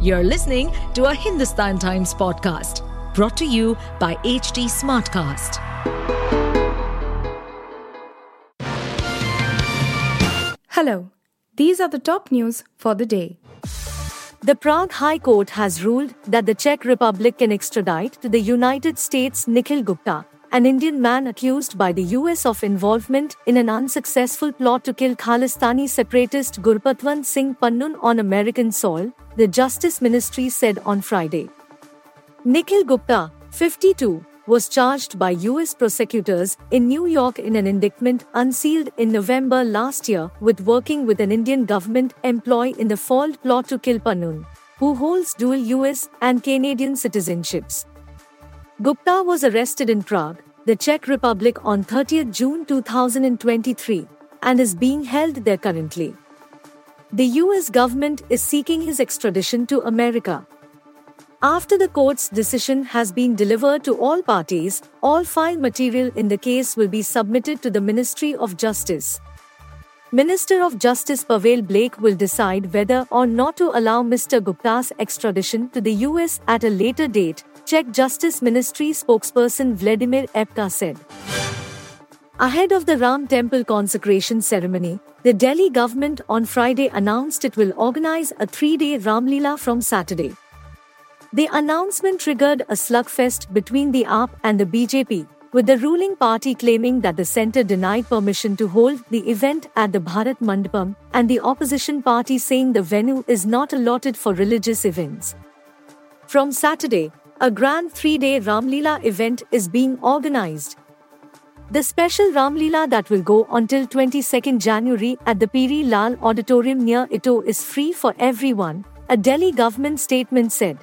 You're listening to a Hindustan Times podcast brought to you by HT Smartcast. Hello, these are the top news for the day. The Prague High Court has ruled that the Czech Republic can extradite to the United States Nikhil Gupta, an Indian man accused by the US of involvement in an unsuccessful plot to kill Khalistani separatist Gurpatwant Singh Pannun on American soil, the Justice Ministry said on Friday. Nikhil Gupta, 52, was charged by US prosecutors in New York in an indictment unsealed in November last year with working with an Indian government employee in the failed plot to kill Pannun, who holds dual US and Canadian citizenships. Gupta was arrested in Prague, the Czech Republic on 30 June 2023 and is being held there currently. The US government is seeking his extradition to America. After the court's decision has been delivered to all parties, all file material in the case will be submitted to the Ministry of Justice. Minister of Justice Pavel Blažek will decide whether or not to allow Mr. Gupta's extradition to the US at a later date, Czech Justice Ministry spokesperson Vladimir Repka said. Ahead of the Ram Temple consecration ceremony, the Delhi government on Friday announced it will organize a three day Ramlila from Saturday. The announcement triggered a slugfest between the AAP and the BJP, with the ruling party claiming that the centre denied permission to hold the event at the Bharat Mandapam, and the opposition party saying the venue is not allotted for religious events. From Saturday, a grand three day Ramlila event is being organized. The special Ramlila that will go until 22nd January at the Pyarelal Auditorium near ITO is free for everyone, a Delhi government statement said.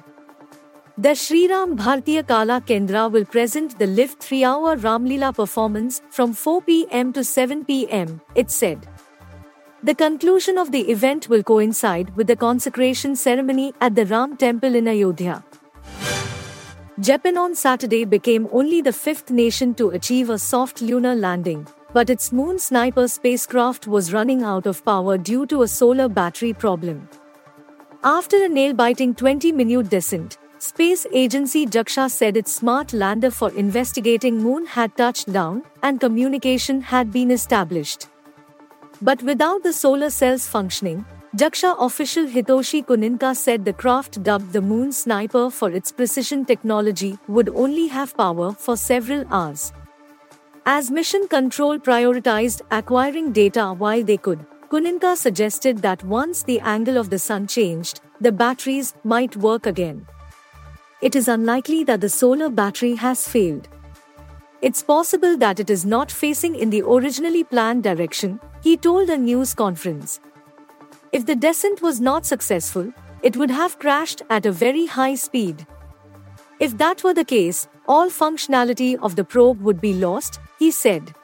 The Sriram Bharatiya Kala Kendra will present the live 3-hour Ramlila performance from 4 pm to 7 pm, it said. The conclusion of the event will coincide with the consecration ceremony at the Ram Temple in Ayodhya. Japan on Saturday became only the fifth nation to achieve a soft lunar landing, but its Moon Sniper spacecraft was running out of power due to a solar battery problem. After a nail biting 20 minute descent, Space agency JAXA said its smart lander for investigating Moon had touched down and communication had been established. But without the solar cells functioning, JAXA official Hitoshi Kuninaka said the craft dubbed the Moon Sniper for its precision technology would only have power for several hours. As mission control prioritized acquiring data while they could, Kuninaka suggested that once the angle of the sun changed, the batteries might work again. It is unlikely that the solar battery has failed. It's possible that it is not facing in the originally planned direction, he told a news conference. If the descent was not successful, it would have crashed at a very high speed. If that were the case, all functionality of the probe would be lost, he said.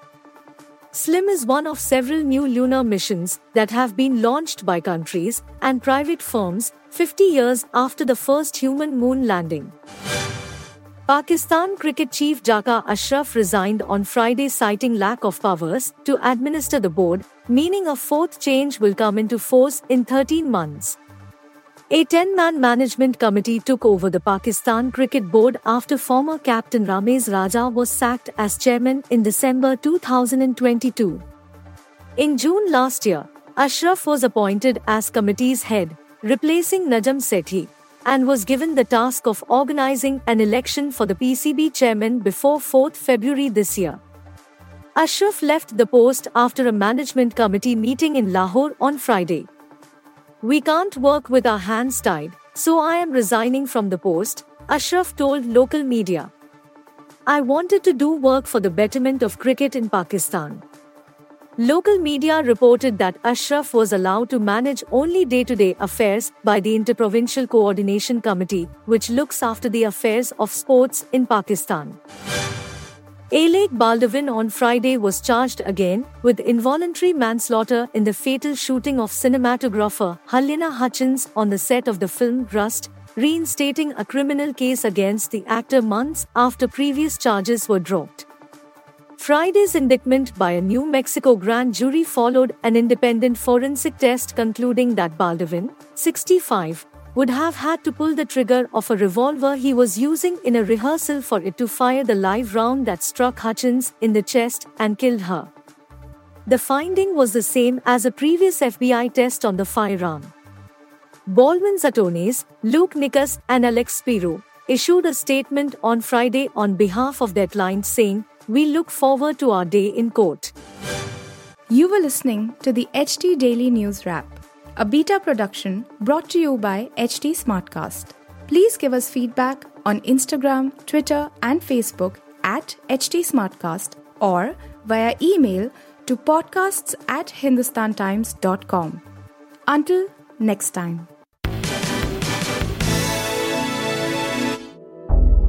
SLIM is one of several new lunar missions that have been launched by countries and private firms 50 years after the first human moon landing. Pakistan cricket chief Zaka Ashraf resigned on Friday citing lack of powers to administer the board, meaning a fourth change will come into force in 13 months. A 10 man management committee took over the Pakistan Cricket Board after former captain Ramiz Raja was sacked as chairman in December 2022. In June last year, Ashraf was appointed as committee's head, replacing Najam Sethi and was given the task of organizing an election for the PCB chairman before 4th February this year. Ashraf left the post after a management committee meeting in Lahore on Friday. We can't work with our hands tied, so I am resigning from the post, Ashraf told local media. I wanted to do work for the betterment of cricket in Pakistan. Local media reported that Ashraf was allowed to manage only day to day affairs by the Interprovincial Coordination Committee, which looks after the affairs of sports in Pakistan. Alec Baldwin on Friday was charged again with involuntary manslaughter in the fatal shooting of cinematographer Halyna Hutchins on the set of the film Rust, reinstating a criminal case against the actor months after previous charges were dropped. Friday's indictment by a New Mexico grand jury followed an independent forensic test concluding that Baldwin, 65, would have had to pull the trigger of a revolver he was using in a rehearsal for it to fire the live round that struck Hutchins in the chest and killed her. The finding was the same as a previous FBI test on the firearm. Baldwin's attorneys, Luke Nikas and Alex Spiro, issued a statement on Friday on behalf of their client saying, We look forward to our day in court. You were listening to the HT Daily News Wrap, a beta production brought to you by HT Smartcast. Please give us feedback on Instagram, Twitter, and Facebook at HT Smartcast or via email to podcasts at hindustantimes.com. Until next time.